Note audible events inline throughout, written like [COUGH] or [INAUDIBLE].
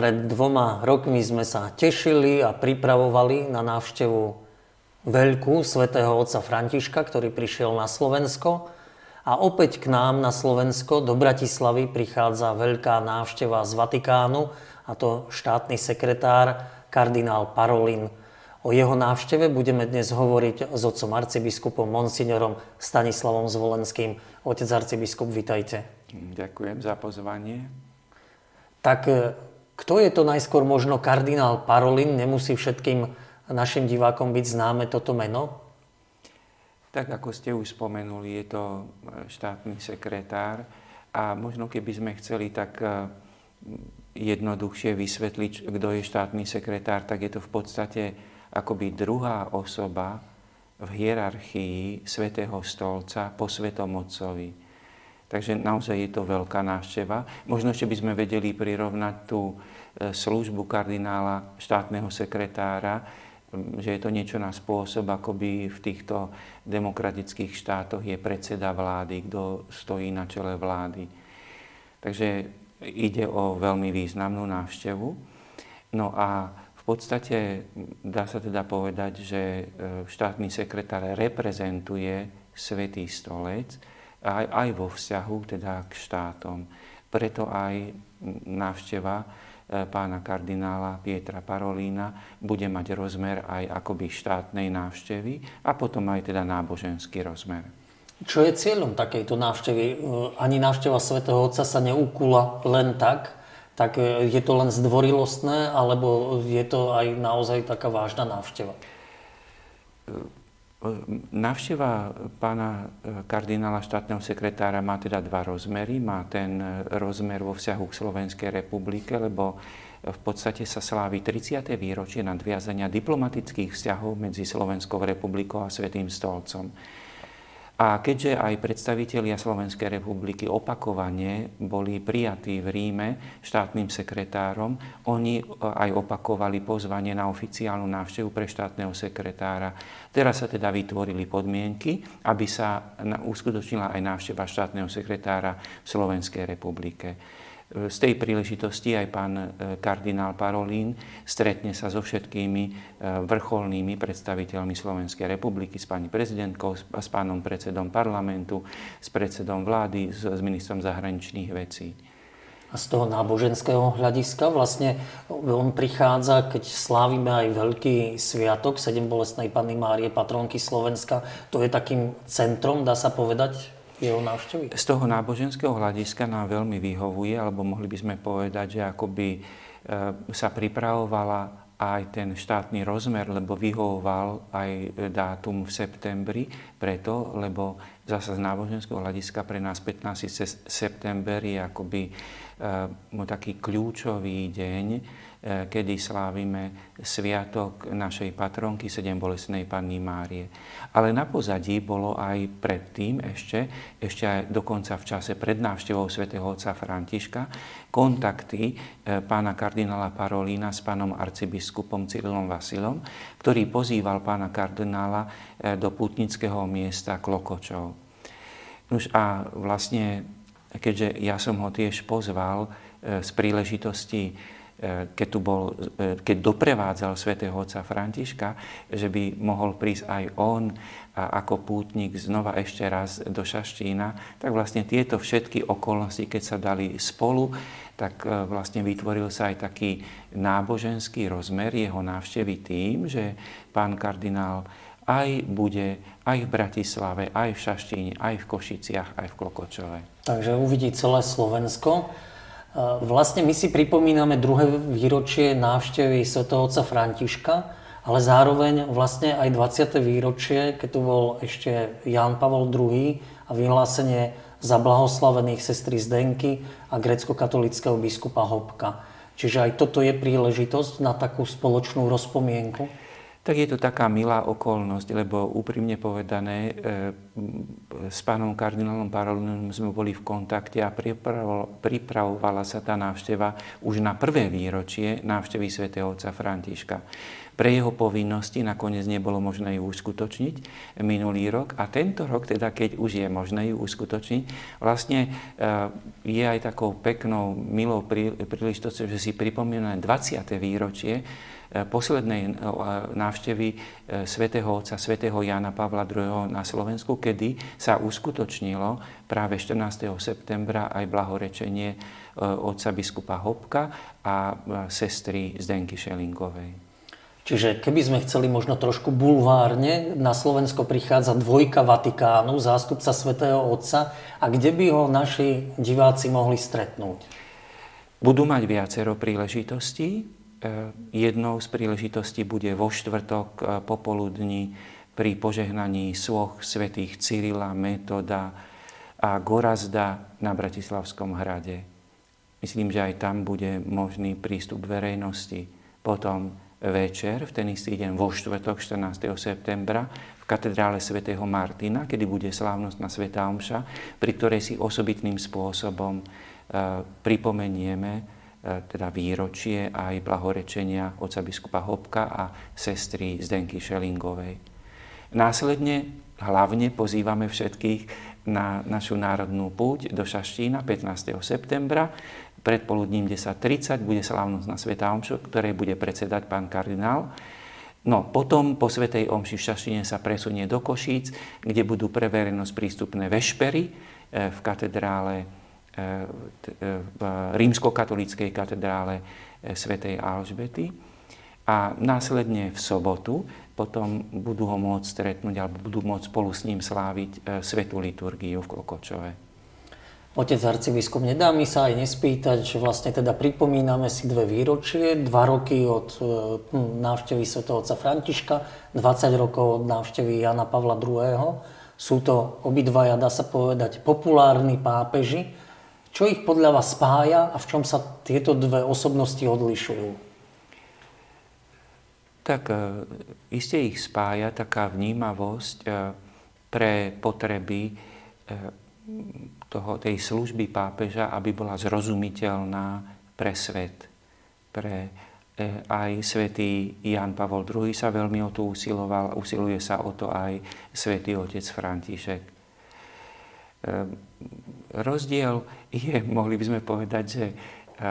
Pred dvoma rokmi sme sa tešili a pripravovali na návštevu veľkú svätého otca Františka, ktorý prišiel na Slovensko. A opäť k nám na Slovensko do Bratislavy prichádza veľká návšteva z Vatikánu, a to štátny sekretár kardinál Parolin. O jeho návšteve budeme dnes hovoriť s otcom arcibiskupom Monsignorom Stanislavom Zvolenským. Otec arcibiskup, vitajte. Ďakujem za pozvanie. Tak kto je to najskôr možno kardinál Parolin? Nemusí všetkým našim divákom byť známe toto meno? Tak ako ste už spomenuli, je to e, štátny sekretár a možno keby sme chceli tak e, jednoduchšie vysvetliť, kto je štátny sekretár, tak je to v podstate akoby druhá osoba v hierarchii Svetého stolca po Svetom Otcovi. Takže naozaj je to veľká návšteva. Možno ešte by sme vedeli prirovnať tú e, službu kardinála štátneho sekretára, že je to niečo na spôsob, ako by v týchto demokratických štátoch je predseda vlády, kto stojí na čele vlády. Takže ide o veľmi významnú návštevu. No a v podstate dá sa teda povedať, že e, štátny sekretár reprezentuje Svetý stolec, aj, aj vo vzťahu teda k štátom. Preto aj návšteva e, pána kardinála Pietra Parolína bude mať rozmer aj akoby štátnej návštevy a potom aj teda náboženský rozmer. Čo je cieľom takejto návštevy? E, ani návšteva svätého Otca sa neukula len tak, tak e, je to len zdvorilostné, alebo je to aj naozaj taká vážna návšteva? Návšteva pána e, kardinála štátneho sekretára má teda dva rozmery. Má ten e, rozmer vo vzťahu k Slovenskej republike, lebo v podstate sa slávi 30. výročie nadviazania diplomatických vzťahov medzi Slovenskou republikou a Svetým stolcom. A keďže aj predstavitelia Slovenskej republiky opakovane boli prijatí v Ríme štátnym sekretárom, oni e, aj opakovali pozvanie na oficiálnu návštevu pre štátneho sekretára. Teraz sa teda vytvorili podmienky, aby sa uskutočnila aj návšteva štátneho sekretára v Slovenskej republike. Z tej príležitosti aj pán e, kardinál Parolín stretne sa so všetkými e, vrcholnými predstaviteľmi Slovenskej republiky, s pani prezidentkou, s pánom predsedom parlamentu, s predsedom vlády, s, ministrom zahraničných vecí. A z toho náboženského hľadiska vlastne on prichádza, keď slávime aj veľký sviatok, sedem bolestnej Panny Márie, patronky Slovenska. To je takým centrom, dá sa povedať, jeho návštevy? Z toho náboženského hľadiska nám veľmi vyhovuje, alebo mohli by sme povedať, že akoby e, sa pripravovala aj ten štátny rozmer, lebo vyhovoval aj dátum v septembri, preto, lebo zase z náboženského hľadiska pre nás 15. september je akoby e, taký kľúčový deň, kedy slávime sviatok našej patronky sedem bolesnej Panny Márie. Ale na pozadí bolo aj predtým ešte, ešte aj dokonca v čase pred návštevou svätého otca Františka, kontakty e, pána kardinála Parolína s pánom arcibiskupom Cyrilom Vasilom, ktorý pozýval pána kardinála e, do putnického miesta Klokočov. Už a vlastne, keďže ja som ho tiež pozval z príležitosti E, keď, tu bol, e, keď doprevádzal svätého otca Františka, že by mohol prísť aj on ako pútnik znova ešte raz do Šaštína, tak vlastne tieto všetky okolnosti, keď sa dali spolu, tak e, vlastne vytvoril sa aj taký náboženský rozmer jeho návštevy tým, že pán kardinál aj bude aj v Bratislave, aj v Šaštíne, aj v Košiciach, aj v Klokočove. Takže uvidí celé Slovensko. Vlastne my si pripomíname druhé výročie návštevy Sv. otca Františka, ale zároveň vlastne aj 20. výročie, keď tu bol ešte Ján Pavol II a vyhlásenie zablahoslavených sestry Zdenky a grecko-katolického biskupa Hopka. Čiže aj toto je príležitosť na takú spoločnú rozpomienku? Tak je to taká milá okolnosť, lebo úprimne povedané, e, s pánom kardinálom Parolinom sme boli v kontakte a pripravovala sa tá návšteva už na prvé výročie návštevy svätého otca Františka. pre jeho povinnosti nakoniec nebolo možné ju uskutočniť minulý rok. A tento rok, teda keď už je možné ju uskutočniť, vlastne je aj takou peknou, milou príležitosťou, že si pripomíname 20. výročie poslednej návštevy svätého otca, svätého Jana Pavla II. na Slovensku, kedy sa uskutočnilo práve 14. septembra aj blahorečenie otca biskupa Hopka a sestry Zdenky Šelingovej. Čiže keby sme chceli možno trošku bulvárne, na Slovensko prichádza dvojka Vatikánu, zástupca svätého Otca, a kde by ho naši diváci mohli stretnúť? Budú mať viacero príležitostí. Eh, jednou z príležitostí bude vo štvrtok eh, popoludní pri požehnaní svoch svätých Cyrila, Metoda a Gorazda na Bratislavskom hrade. Myslím, že aj tam bude možný prístup verejnosti. Potom večer, v ten istý deň vo štvrtok 14. septembra v katedrále svätého Martina, kedy bude slávnosť na Sveta Omša, pri ktorej si osobitným spôsobom uh, pripomenieme teda výročie aj blahorečenia oca biskupa Hopka a sestry Zdenky Šelingovej. Následne hlavne pozývame všetkých na našu národnú púť do Šaštína 15. septembra. Predpoludním 10.30 bude slávnosť na Sveta Omšu, ktorej bude predsedať pán kardinál. No, potom po Svetej Omši v Šaštíne sa presunie do Košíc, kde budú pre verejnosť prístupné vešpery e, v katedrále v rímskokatolíckej katedrále eh, svätej Alžbety. A následne v sobotu potom budú ho môcť stretnúť alebo budú môcť spolu s ním sláviť svetú liturgiu v Klokočove. Otec arcibiskup, nedá mi sa aj nespýtať, že vlastne teda pripomíname si dve výročie, dva roky od hm, návštevy svätého otca Františka, 20 rokov od návštevy Jana Pavla II. Sú to obidvaja, dá sa povedať, populárni pápeži, čo ich podľa vás spája a v čom sa tieto dve osobnosti odlišujú? Tak e, iste ich spája taká vnímavosť e, pre potreby e, toho, tej služby pápeža, aby bola zrozumiteľná pre svet. Pre aj svätý Jan Pavol II sa veľmi o to usiloval, usiluje sa o to aj svätý otec František. Rozdiel je, [LAUGHS] mohli by sme povedať, že e, e,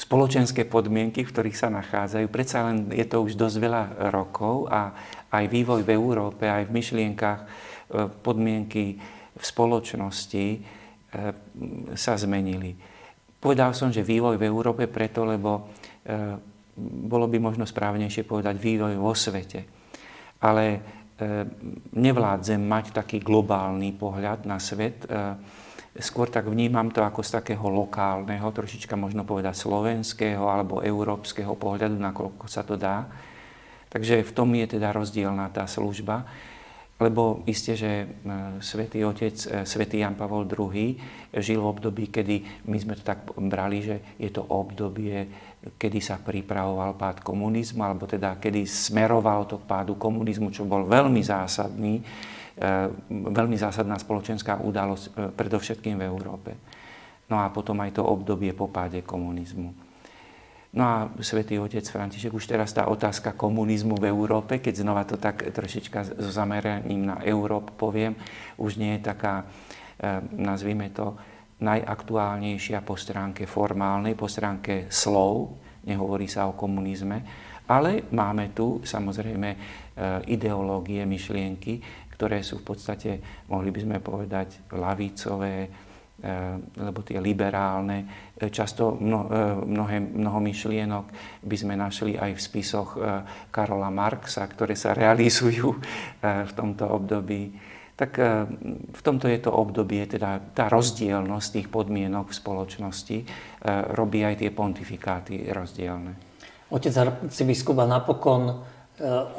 spoločenské podmienky, v ktorých sa nachádzajú, predsa len je to už dosť veľa rokov a aj vývoj v Európe, aj v myšlienkach, e, podmienky v spoločnosti sa zmenili. Povedal som, že vývoj v Európe preto, lebo bolo by možno správnejšie povedať vývoj vo svete. Ale nevládzem mať taký globálny pohľad na svet, Skôr tak vnímam to ako z takého lokálneho, trošička možno povedať slovenského alebo európskeho pohľadu, nakoľko sa to dá. Takže v tom je teda rozdielná tá služba, lebo isté, že e, svätý Otec, e, svätý Jan Pavol II žil v období, kedy my sme to tak brali, že je to obdobie, kedy sa pripravoval pád komunizmu, alebo teda kedy smeroval to k pádu komunizmu, čo bol veľmi zásadný E, veľmi zásadná spoločenská udalosť, predovšetkým v Európe. No a potom aj to obdobie po páde komunizmu. No a svätý otec František, už teraz tá otázka komunizmu v Európe, keď znova to tak trošička so zameraním na Európu poviem, už nie je taká, e, nazvime to, najaktuálnejšia po stránke formálnej, po stránke slov, nehovorí sa o komunizme, ale máme tu samozrejme ideológie, myšlienky, ktoré sú v podstate, mohli by sme povedať, lavicové, eh, lebo tie liberálne. Eh, často mno, eh, mnohé, mnoho myšlienok by sme našli aj v spisoch Karola Marxa, ktoré sa realizujú v tomto období. Tak v tomto je to obdobie, teda tá rozdielnosť tých podmienok v spoločnosti robí aj tie pontifikáty rozdielne. Otec arcibiskup a napokon Eh,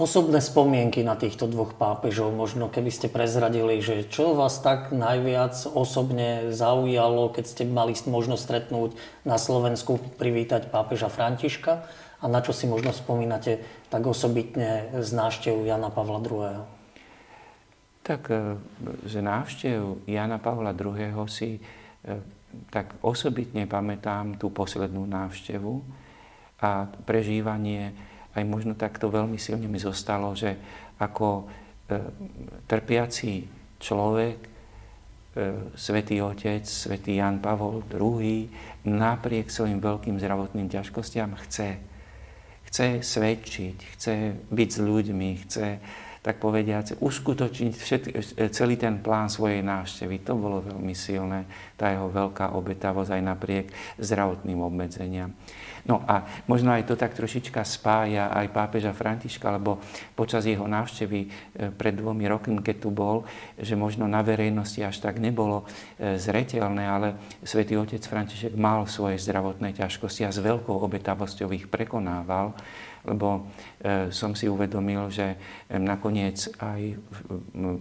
osobné spomienky na týchto dvoch pápežov, možno keby ste prezradili, že čo vás tak najviac osobne zaujalo, keď ste mali možnosť stretnúť na Slovensku, privítať pápeža Františka a na čo si možno spomínate tak osobitne z návštevu Jana Pavla II. Tak, eh, že návštev Jana Pavla II. si eh, tak osobitne pamätám tú poslednú návštevu a prežívanie aj možno takto veľmi silne mi zostalo, že ako e, trpiaci človek, e, svätý Otec, svätý Jan Pavol II, napriek svojim veľkým zdravotným ťažkostiam chce. Chce svedčiť, chce byť s ľuďmi, chce tak povediať, uskutočniť všetky, celý ten plán svojej návštevy. To bolo veľmi silné, tá jeho veľká obetavosť aj napriek zdravotným obmedzeniam. No a možno aj to tak trošička spája aj pápeža Františka, lebo počas jeho návštevy e, pred dvomi rokmi, keď tu bol, že možno na verejnosti až tak nebolo e, zretelné, ale svätý otec František mal svoje zdravotné ťažkosti a s veľkou obetavosťou ich prekonával lebo e, som si uvedomil, že nakoniec aj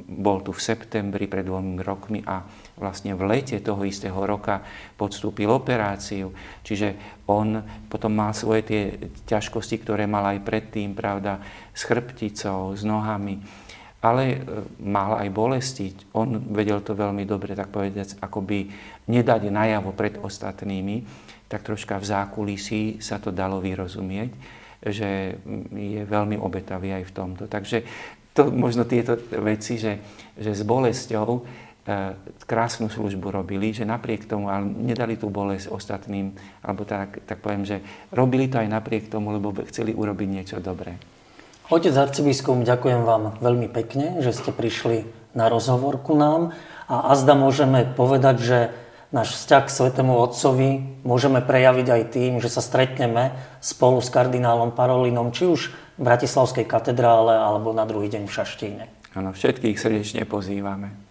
bol tu v septembri pred dvomi rokmi a vlastne v lete toho istého roka podstúpil operáciu. Čiže on potom mal svoje tie ťažkosti, ktoré mal aj predtým, pravda, s chrbticou, s nohami ale e, mal aj bolesti. On vedel to veľmi dobre, tak povedať, akoby nedať najavo pred ostatnými, tak troška v zákulisí sa to dalo vyrozumieť že je veľmi obetavý aj v tomto. Takže to možno tieto veci, že, že s bolesťou e, krásnu službu robili, že napriek tomu, ale nedali tú bolesť ostatným, alebo tak, tak poviem, že robili to aj napriek tomu, lebo chceli urobiť niečo dobré. Otec arcibiskup, ďakujem vám veľmi pekne, že ste prišli na rozhovor ku nám a azda môžeme povedať, že náš vzťah k Svetému Otcovi môžeme prejaviť aj tým, že sa stretneme spolu s kardinálom Parolinom, či už v Bratislavskej katedrále alebo na druhý deň v Šaštíne. Áno, všetkých srdečne pozývame.